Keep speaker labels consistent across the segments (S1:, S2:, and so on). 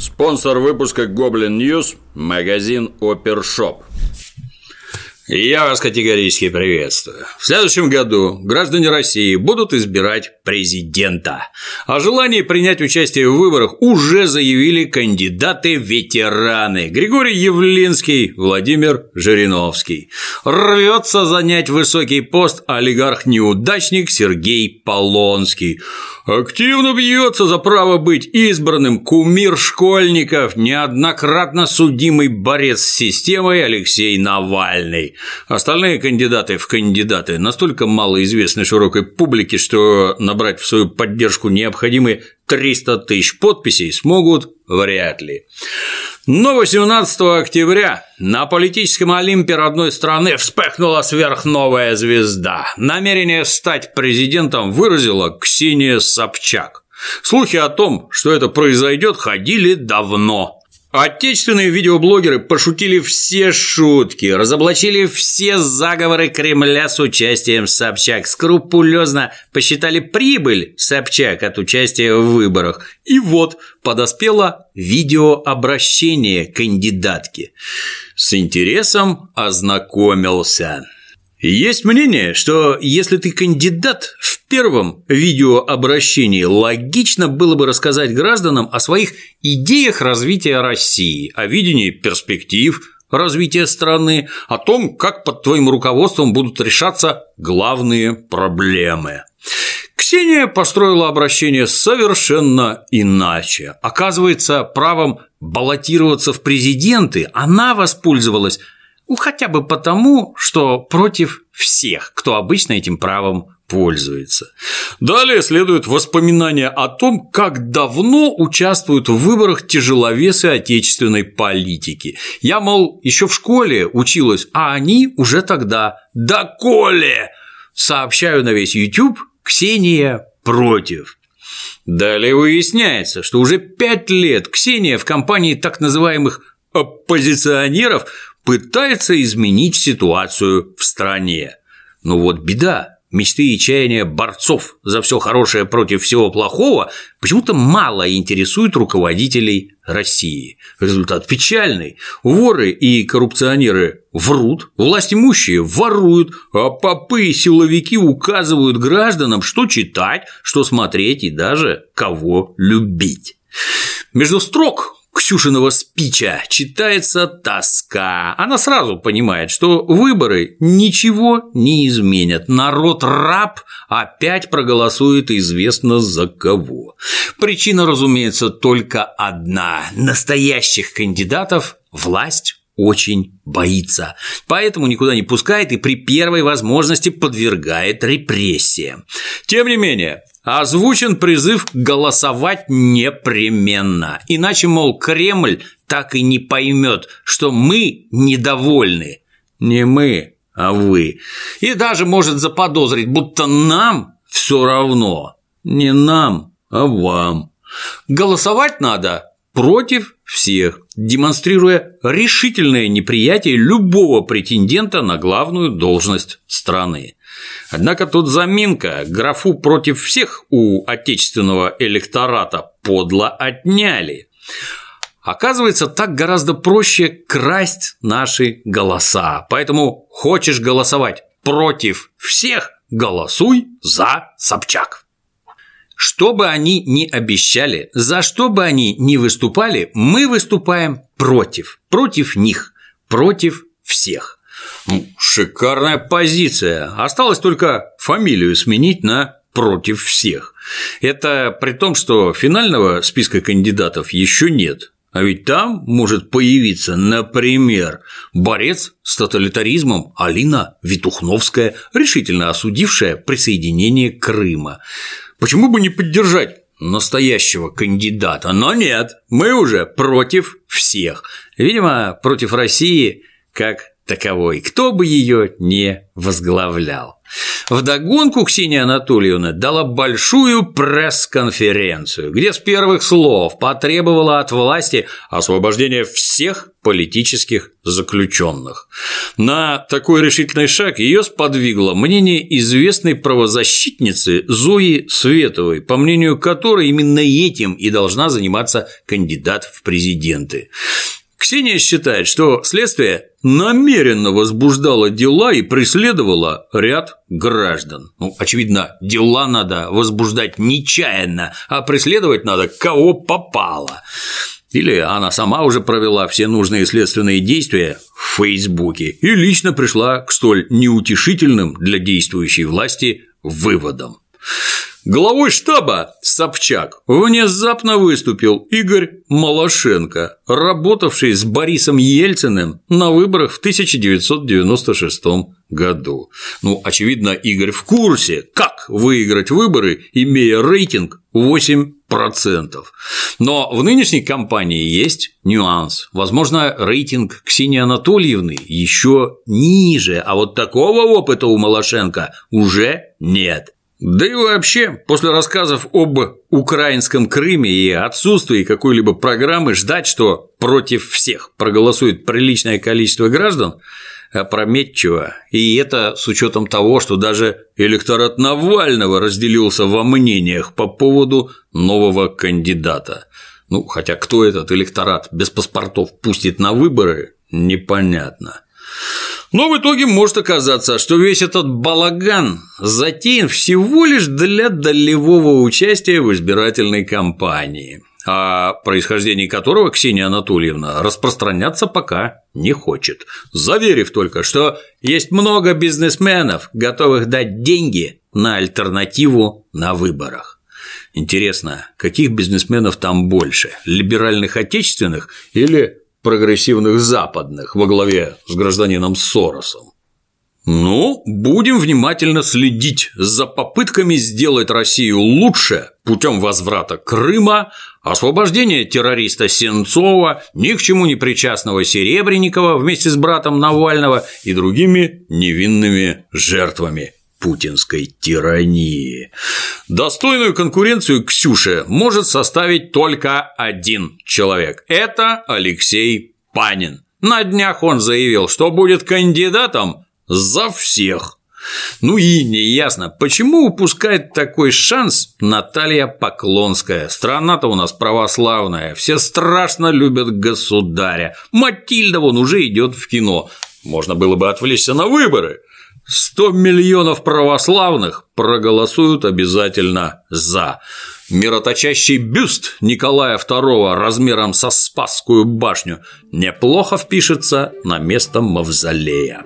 S1: Спонсор выпуска Goblin News – магазин Опершоп. Я вас категорически приветствую. В следующем году граждане России будут избирать президента. О желании принять участие в выборах уже заявили кандидаты-ветераны Григорий Явлинский, Владимир Жириновский. Рвется занять высокий пост олигарх-неудачник Сергей Полонский. Активно бьется за право быть избранным кумир школьников, неоднократно судимый борец с системой Алексей Навальный. Остальные кандидаты в кандидаты настолько малоизвестны широкой публике, что набрать в свою поддержку необходимые 300 тысяч подписей смогут вряд ли. Но 18 октября на политическом Олимпе родной страны вспыхнула сверхновая звезда. Намерение стать президентом выразила Ксения Собчак. Слухи о том, что это произойдет, ходили давно. Отечественные видеоблогеры пошутили все шутки, разоблачили все заговоры Кремля с участием Собчак, скрупулезно посчитали прибыль Собчак от участия в выборах. И вот подоспело видеообращение кандидатки. С интересом ознакомился. Есть мнение, что если ты кандидат, в первом видеообращении логично было бы рассказать гражданам о своих идеях развития России, о видении перспектив развития страны, о том, как под твоим руководством будут решаться главные проблемы. Ксения построила обращение совершенно иначе. Оказывается, правом баллотироваться в президенты она воспользовалась ну, хотя бы потому, что против всех, кто обычно этим правом пользуется. Далее следует воспоминание о том, как давно участвуют в выборах тяжеловесы отечественной политики. Я, мол, еще в школе училась, а они уже тогда «Да коле!» Сообщаю на весь YouTube, Ксения против. Далее выясняется, что уже пять лет Ксения в компании так называемых оппозиционеров пытается изменить ситуацию в стране. Но вот беда, мечты и чаяния борцов за все хорошее против всего плохого почему-то мало интересуют руководителей России. Результат печальный. Воры и коррупционеры врут, власть имущие воруют, а попы и силовики указывают гражданам, что читать, что смотреть и даже кого любить. Между строк Ксюшиного спича читается тоска. Она сразу понимает, что выборы ничего не изменят. Народ раб опять проголосует известно за кого. Причина, разумеется, только одна. Настоящих кандидатов власть очень боится, поэтому никуда не пускает и при первой возможности подвергает репрессиям. Тем не менее, озвучен призыв голосовать непременно, иначе, мол, Кремль так и не поймет, что мы недовольны. Не мы, а вы. И даже может заподозрить, будто нам все равно. Не нам, а вам. Голосовать надо против всех, демонстрируя решительное неприятие любого претендента на главную должность страны. Однако тут заминка, графу против всех у отечественного электората подло отняли. Оказывается, так гораздо проще красть наши голоса. Поэтому хочешь голосовать против всех, голосуй за Собчак. Что бы они ни обещали, за что бы они ни выступали, мы выступаем против, против них, против всех. Шикарная позиция. Осталось только фамилию сменить на против всех. Это при том, что финального списка кандидатов еще нет. А ведь там может появиться, например, борец с тоталитаризмом Алина Витухновская, решительно осудившая присоединение Крыма. Почему бы не поддержать настоящего кандидата? Но нет, мы уже против всех. Видимо, против России как таковой, кто бы ее не возглавлял. Вдогонку Ксения Анатольевна дала большую пресс-конференцию, где с первых слов потребовала от власти освобождения всех политических заключенных. На такой решительный шаг ее сподвигло мнение известной правозащитницы Зои Световой, по мнению которой именно этим и должна заниматься кандидат в президенты. Ксения считает, что следствие намеренно возбуждало дела и преследовало ряд граждан. Ну, очевидно, дела надо возбуждать нечаянно, а преследовать надо кого попало. Или она сама уже провела все нужные следственные действия в Фейсбуке и лично пришла к столь неутешительным для действующей власти выводам. Главой штаба Собчак внезапно выступил Игорь Малашенко, работавший с Борисом Ельциным на выборах в 1996 году. Ну, очевидно, Игорь в курсе, как выиграть выборы, имея рейтинг 8%. Но в нынешней кампании есть нюанс. Возможно, рейтинг Ксении Анатольевны еще ниже, а вот такого опыта у Малашенко уже нет. Да и вообще, после рассказов об украинском Крыме и отсутствии какой-либо программы ждать, что против всех проголосует приличное количество граждан, опрометчиво. И это с учетом того, что даже электорат Навального разделился во мнениях по поводу нового кандидата. Ну, хотя кто этот электорат без паспортов пустит на выборы, непонятно. Но в итоге может оказаться, что весь этот балаган затеян всего лишь для долевого участия в избирательной кампании, о происхождении которого Ксения Анатольевна распространяться пока не хочет, заверив только, что есть много бизнесменов, готовых дать деньги на альтернативу на выборах. Интересно, каких бизнесменов там больше – либеральных отечественных или прогрессивных западных во главе с гражданином Соросом. Ну, будем внимательно следить за попытками сделать Россию лучше путем возврата Крыма, освобождения террориста Сенцова, ни к чему не причастного Серебренникова вместе с братом Навального и другими невинными жертвами путинской тирании. Достойную конкуренцию Ксюше может составить только один человек – это Алексей Панин. На днях он заявил, что будет кандидатом за всех. Ну и неясно, почему упускает такой шанс Наталья Поклонская. Страна-то у нас православная, все страшно любят государя. Матильда вон уже идет в кино. Можно было бы отвлечься на выборы. 100 миллионов православных проголосуют обязательно «за». Мироточащий бюст Николая II размером со Спасскую башню неплохо впишется на место мавзолея.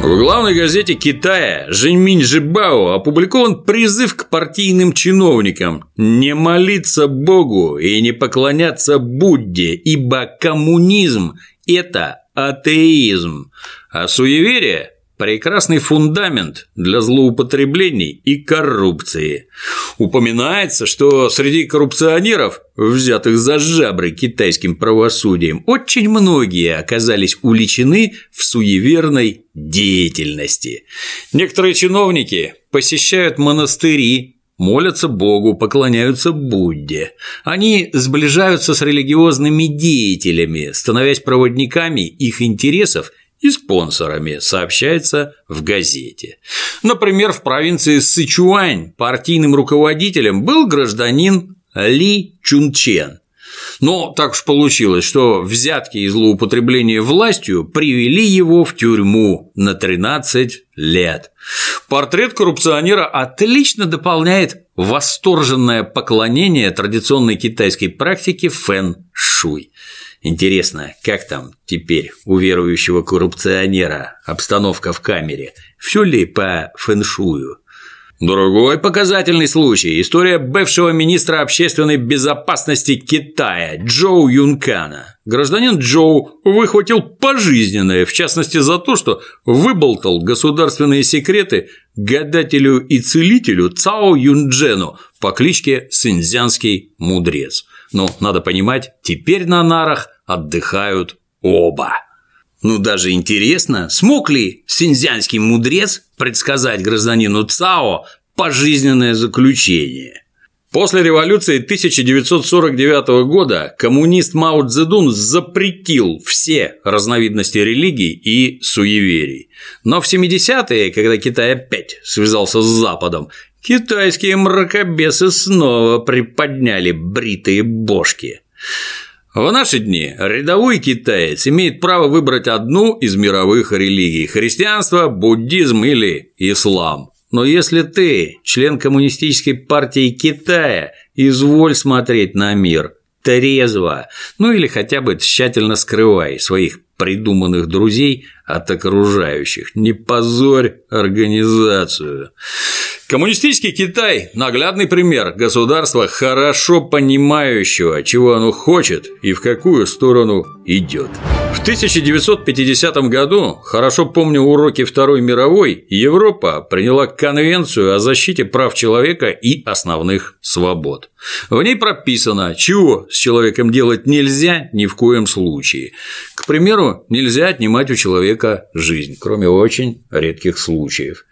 S1: В главной газете Китая Женьминь Жибао опубликован призыв к партийным чиновникам не молиться Богу и не поклоняться Будде, ибо коммунизм – это атеизм, а суеверие прекрасный фундамент для злоупотреблений и коррупции. Упоминается, что среди коррупционеров, взятых за жабры китайским правосудием, очень многие оказались уличены в суеверной деятельности. Некоторые чиновники посещают монастыри, молятся Богу, поклоняются Будде. Они сближаются с религиозными деятелями, становясь проводниками их интересов и спонсорами, сообщается в газете. Например, в провинции Сычуань партийным руководителем был гражданин Ли Чунчен. Но так уж получилось, что взятки и злоупотребление властью привели его в тюрьму на 13 лет. Портрет коррупционера отлично дополняет восторженное поклонение традиционной китайской практике фэн-шуй. Интересно, как там теперь у верующего коррупционера обстановка в камере? Все ли по фэншую? Другой показательный случай – история бывшего министра общественной безопасности Китая Джоу Юнкана. Гражданин Джоу выхватил пожизненное, в частности за то, что выболтал государственные секреты гадателю и целителю Цао Юнджену по кличке Синьцзянский мудрец. Но, надо понимать, теперь на нарах отдыхают оба. Ну, даже интересно, смог ли синьцзянский мудрец предсказать гражданину Цао пожизненное заключение? После революции 1949 года коммунист Мао Цзэдун запретил все разновидности религий и суеверий. Но в 70-е, когда Китай опять связался с Западом, китайские мракобесы снова приподняли бритые бошки. В наши дни рядовой китаец имеет право выбрать одну из мировых религий – христианство, буддизм или ислам. Но если ты, член Коммунистической партии Китая, изволь смотреть на мир трезво, ну или хотя бы тщательно скрывай своих придуманных друзей от окружающих. Не позорь организацию. Коммунистический Китай – наглядный пример государства, хорошо понимающего, чего оно хочет и в какую сторону идет. В 1950 году, хорошо помню уроки Второй мировой, Европа приняла Конвенцию о защите прав человека и основных свобод. В ней прописано, чего с человеком делать нельзя ни в коем случае. К примеру, нельзя отнимать у человека жизнь, кроме очень редких случаев.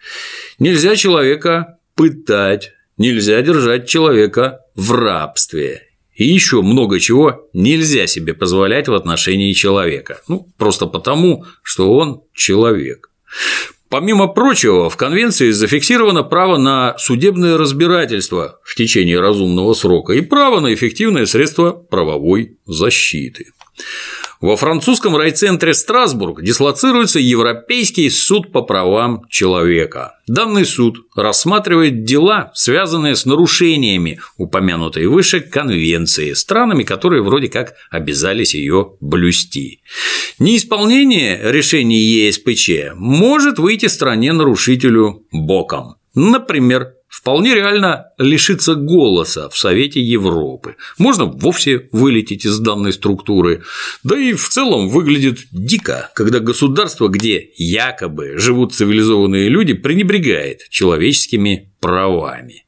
S1: Нельзя человека пытать, нельзя держать человека в рабстве. И еще много чего нельзя себе позволять в отношении человека. Ну, просто потому, что он человек. Помимо прочего, в Конвенции зафиксировано право на судебное разбирательство в течение разумного срока и право на эффективное средство правовой защиты. Во французском райцентре Страсбург дислоцируется Европейский суд по правам человека. Данный суд рассматривает дела, связанные с нарушениями упомянутой выше конвенции, странами, которые вроде как обязались ее блюсти. Неисполнение решений ЕСПЧ может выйти стране нарушителю боком. Например, Вполне реально лишиться голоса в Совете Европы. Можно вовсе вылететь из данной структуры. Да и в целом выглядит дико, когда государство, где якобы живут цивилизованные люди, пренебрегает человеческими правами.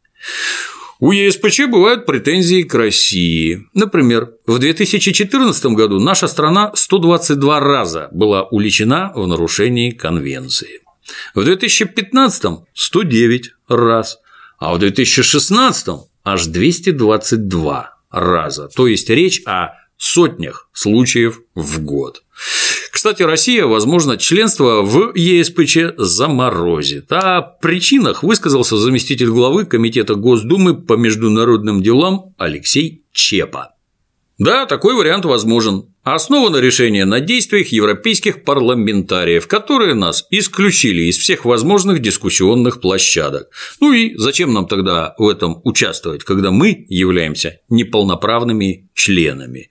S1: У ЕСПЧ бывают претензии к России. Например, в 2014 году наша страна 122 раза была уличена в нарушении Конвенции. В 2015 – 109 раз, а в 2016 аж 222 раза, то есть речь о сотнях случаев в год. Кстати, Россия, возможно, членство в ЕСПЧ заморозит. А о причинах высказался заместитель главы Комитета Госдумы по международным делам Алексей Чепа. Да, такой вариант возможен. Основано решение на действиях европейских парламентариев, которые нас исключили из всех возможных дискуссионных площадок. Ну и зачем нам тогда в этом участвовать, когда мы являемся неполноправными членами?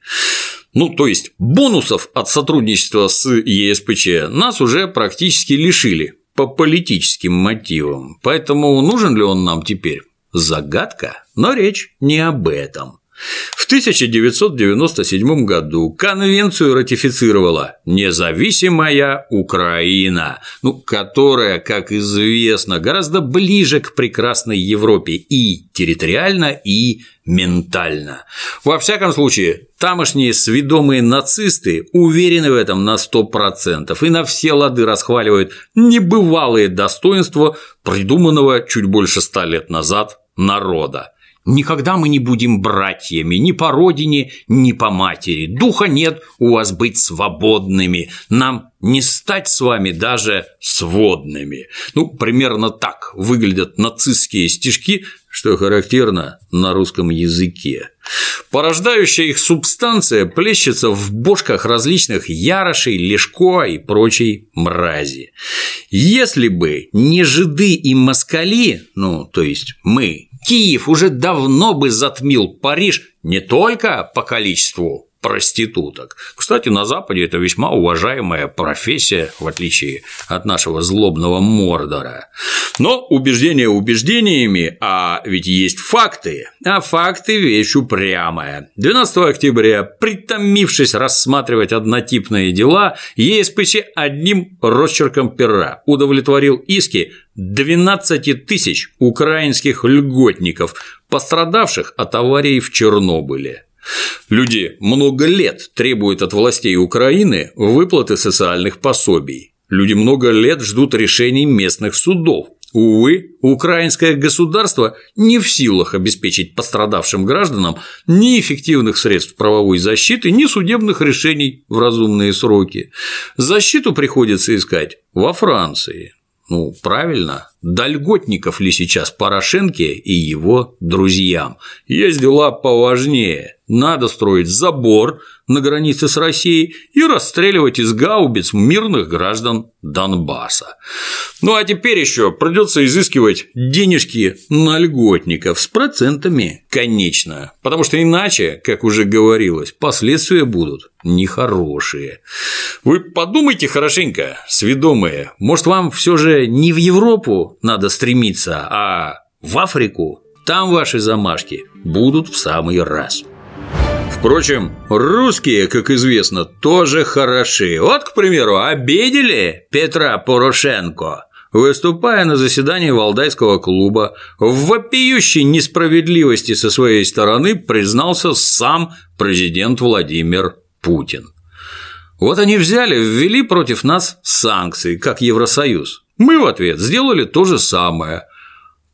S1: Ну, то есть бонусов от сотрудничества с ЕСПЧ нас уже практически лишили по политическим мотивам. Поэтому нужен ли он нам теперь? Загадка, но речь не об этом. В 1997 году конвенцию ратифицировала независимая Украина, ну, которая, как известно, гораздо ближе к прекрасной Европе и территориально, и ментально. Во всяком случае, тамошние сведомые нацисты уверены в этом на 100% и на все лады расхваливают небывалые достоинства придуманного чуть больше ста лет назад народа. Никогда мы не будем братьями ни по родине, ни по матери. Духа нет у вас быть свободными. Нам не стать с вами даже сводными. Ну, примерно так выглядят нацистские стишки, что характерно на русском языке. Порождающая их субстанция плещется в бошках различных ярошей, лешко и прочей мрази. Если бы не жиды и москали, ну, то есть мы, Киев уже давно бы затмил Париж не только по количеству проституток. Кстати, на Западе это весьма уважаемая профессия, в отличие от нашего злобного Мордора. Но убеждения убеждениями, а ведь есть факты, а факты – вещь упрямая. 12 октября, притомившись рассматривать однотипные дела, ЕСПЧ одним росчерком пера удовлетворил иски 12 тысяч украинских льготников, пострадавших от аварии в Чернобыле. Люди много лет требуют от властей Украины выплаты социальных пособий. Люди много лет ждут решений местных судов. Увы, украинское государство не в силах обеспечить пострадавшим гражданам ни эффективных средств правовой защиты, ни судебных решений в разумные сроки. Защиту приходится искать во Франции. Ну, правильно, дольготников ли сейчас Порошенке и его друзьям? Есть дела поважнее. Надо строить забор на границе с Россией и расстреливать из гаубиц мирных граждан Донбасса. Ну а теперь еще придется изыскивать денежки на льготников с процентами, конечно, потому что иначе, как уже говорилось, последствия будут нехорошие. Вы подумайте хорошенько, сведомые, может вам все же не в Европу надо стремиться, а в Африку? Там ваши замашки будут в самый раз. Впрочем, русские, как известно, тоже хороши. Вот, к примеру, обидели Петра Порошенко, выступая на заседании Валдайского клуба, в вопиющей несправедливости со своей стороны признался сам президент Владимир Путин. Вот они взяли, ввели против нас санкции, как Евросоюз. Мы в ответ сделали то же самое.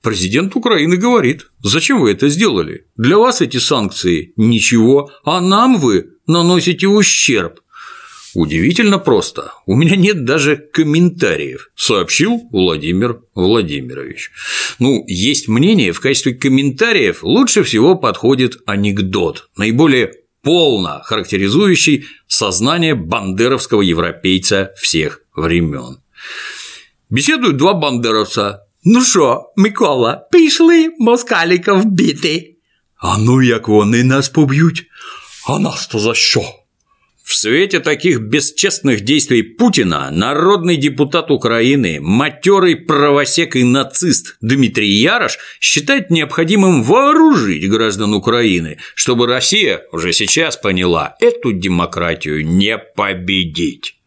S1: Президент Украины говорит, зачем вы это сделали? Для вас эти санкции – ничего, а нам вы наносите ущерб. Удивительно просто. У меня нет даже комментариев, сообщил Владимир Владимирович. Ну, есть мнение, в качестве комментариев лучше всего подходит анекдот, наиболее полно характеризующий сознание бандеровского европейца всех времен. Беседуют два бандеровца, Ну що, Микола, пішли москаліков бити? А ну як вони нас поб'ють, а нас то за що? В свете таких бесчестных действий Путина народный депутат Украины, матерый правосек и нацист Дмитрий Ярош считает необходимым вооружить граждан Украины, чтобы Россия уже сейчас поняла, эту демократию не победить.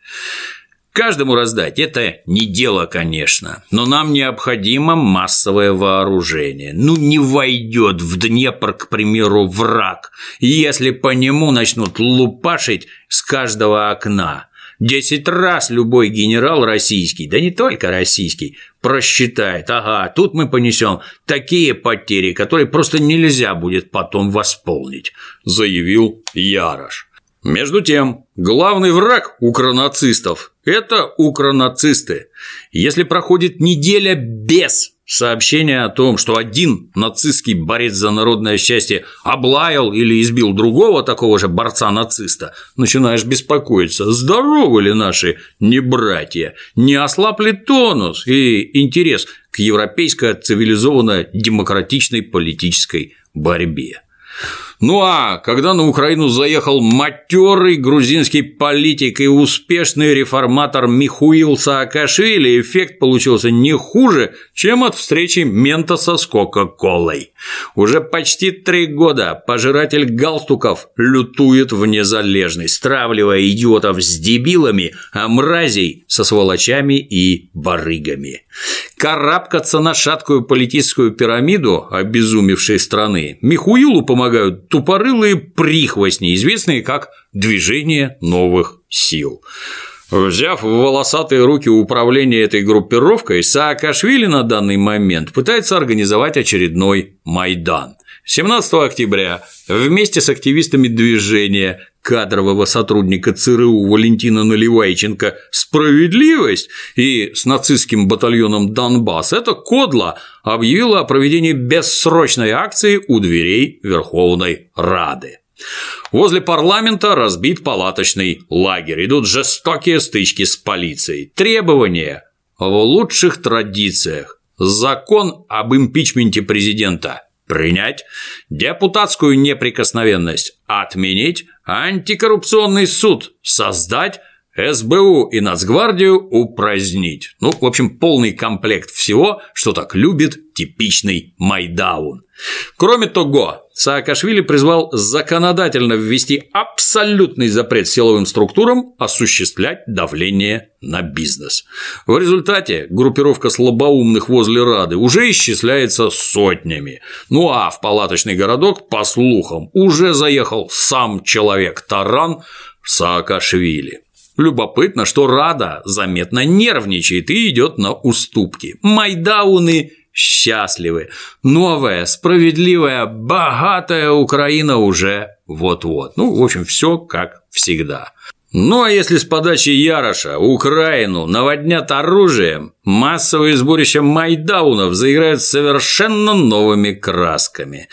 S1: Каждому раздать – это не дело, конечно, но нам необходимо массовое вооружение. Ну, не войдет в Днепр, к примеру, враг, если по нему начнут лупашить с каждого окна. Десять раз любой генерал российский, да не только российский, просчитает, ага, тут мы понесем такие потери, которые просто нельзя будет потом восполнить, заявил Ярош. Между тем, главный враг укронацистов – это укронацисты. Если проходит неделя без сообщения о том, что один нацистский борец за народное счастье облаял или избил другого такого же борца-нациста, начинаешь беспокоиться, здоровы ли наши не братья, не ослаб ли тонус и интерес к европейской цивилизованно-демократичной политической борьбе. Ну а когда на Украину заехал матерый грузинский политик и успешный реформатор Михуил Саакашвили, эффект получился не хуже, чем от встречи Ментоса с Кока-Колой. Уже почти три года пожиратель галстуков лютует в незалежность, стравливая идиотов с дебилами, а мразей со сволочами и барыгами. Карабкаться на шаткую политическую пирамиду обезумевшей страны Михуилу помогают тупорылые прихвостни, известные как «движение новых сил». Взяв в волосатые руки управление этой группировкой, Саакашвили на данный момент пытается организовать очередной Майдан. 17 октября вместе с активистами движения кадрового сотрудника ЦРУ Валентина Наливайченко «Справедливость» и с нацистским батальоном «Донбасс» это Кодла объявила о проведении бессрочной акции у дверей Верховной Рады. Возле парламента разбит палаточный лагерь, идут жестокие стычки с полицией. Требования в лучших традициях. Закон об импичменте президента принять, депутатскую неприкосновенность отменить, антикоррупционный суд создать, СБУ и Нацгвардию упразднить. Ну, в общем, полный комплект всего, что так любит типичный Майдаун. Кроме того, Саакашвили призвал законодательно ввести абсолютный запрет силовым структурам осуществлять давление на бизнес. В результате группировка слабоумных возле Рады уже исчисляется сотнями. Ну а в палаточный городок, по слухам, уже заехал сам человек Таран Саакашвили. Любопытно, что Рада заметно нервничает и идет на уступки. Майдауны счастливы. Новая, справедливая, богатая Украина уже вот-вот. Ну, в общем, все как всегда. Ну а если с подачи Яроша Украину наводнят оружием, массовые сборища майдаунов заиграют совершенно новыми красками.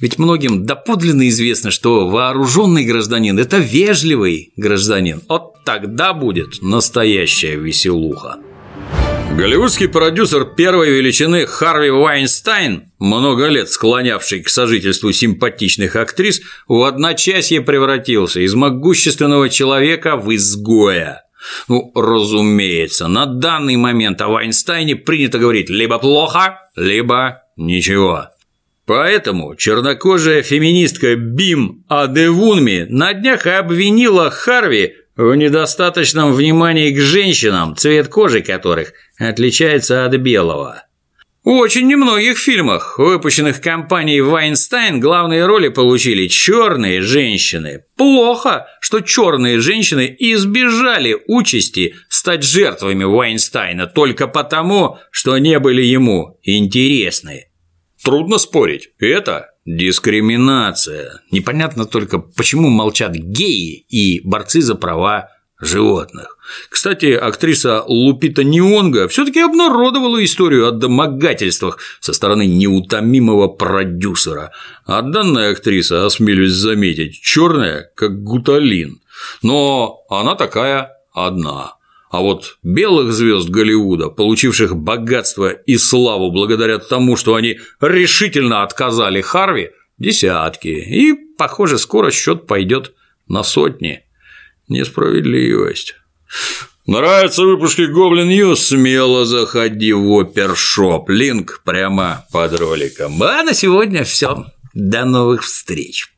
S1: Ведь многим доподлинно известно, что вооруженный гражданин – это вежливый гражданин. Вот тогда будет настоящая веселуха. Голливудский продюсер первой величины Харви Вайнстайн, много лет склонявший к сожительству симпатичных актрис, в одночасье превратился из могущественного человека в изгоя. Ну, разумеется, на данный момент о Вайнстайне принято говорить либо плохо, либо ничего. Поэтому чернокожая феминистка Бим Адевунми на днях обвинила Харви в недостаточном внимании к женщинам, цвет кожи которых отличается от белого. В очень немногих фильмах, выпущенных компанией Вайнстайн, главные роли получили черные женщины. Плохо, что черные женщины избежали участи стать жертвами Вайнстайна только потому, что не были ему интересны. Трудно спорить, это дискриминация. Непонятно только, почему молчат геи и борцы за права животных. Кстати, актриса Лупита Нионга все-таки обнародовала историю о домогательствах со стороны неутомимого продюсера. А данная актриса, осмелюсь заметить, черная, как гуталин. Но она такая одна. А вот белых звезд Голливуда, получивших богатство и славу благодаря тому, что они решительно отказали Харви, десятки, и, похоже, скоро счет пойдет на сотни. Несправедливость. Нравятся выпуски Goblin News, смело заходи в опершоп. Link прямо под роликом. А на сегодня все. До новых встреч.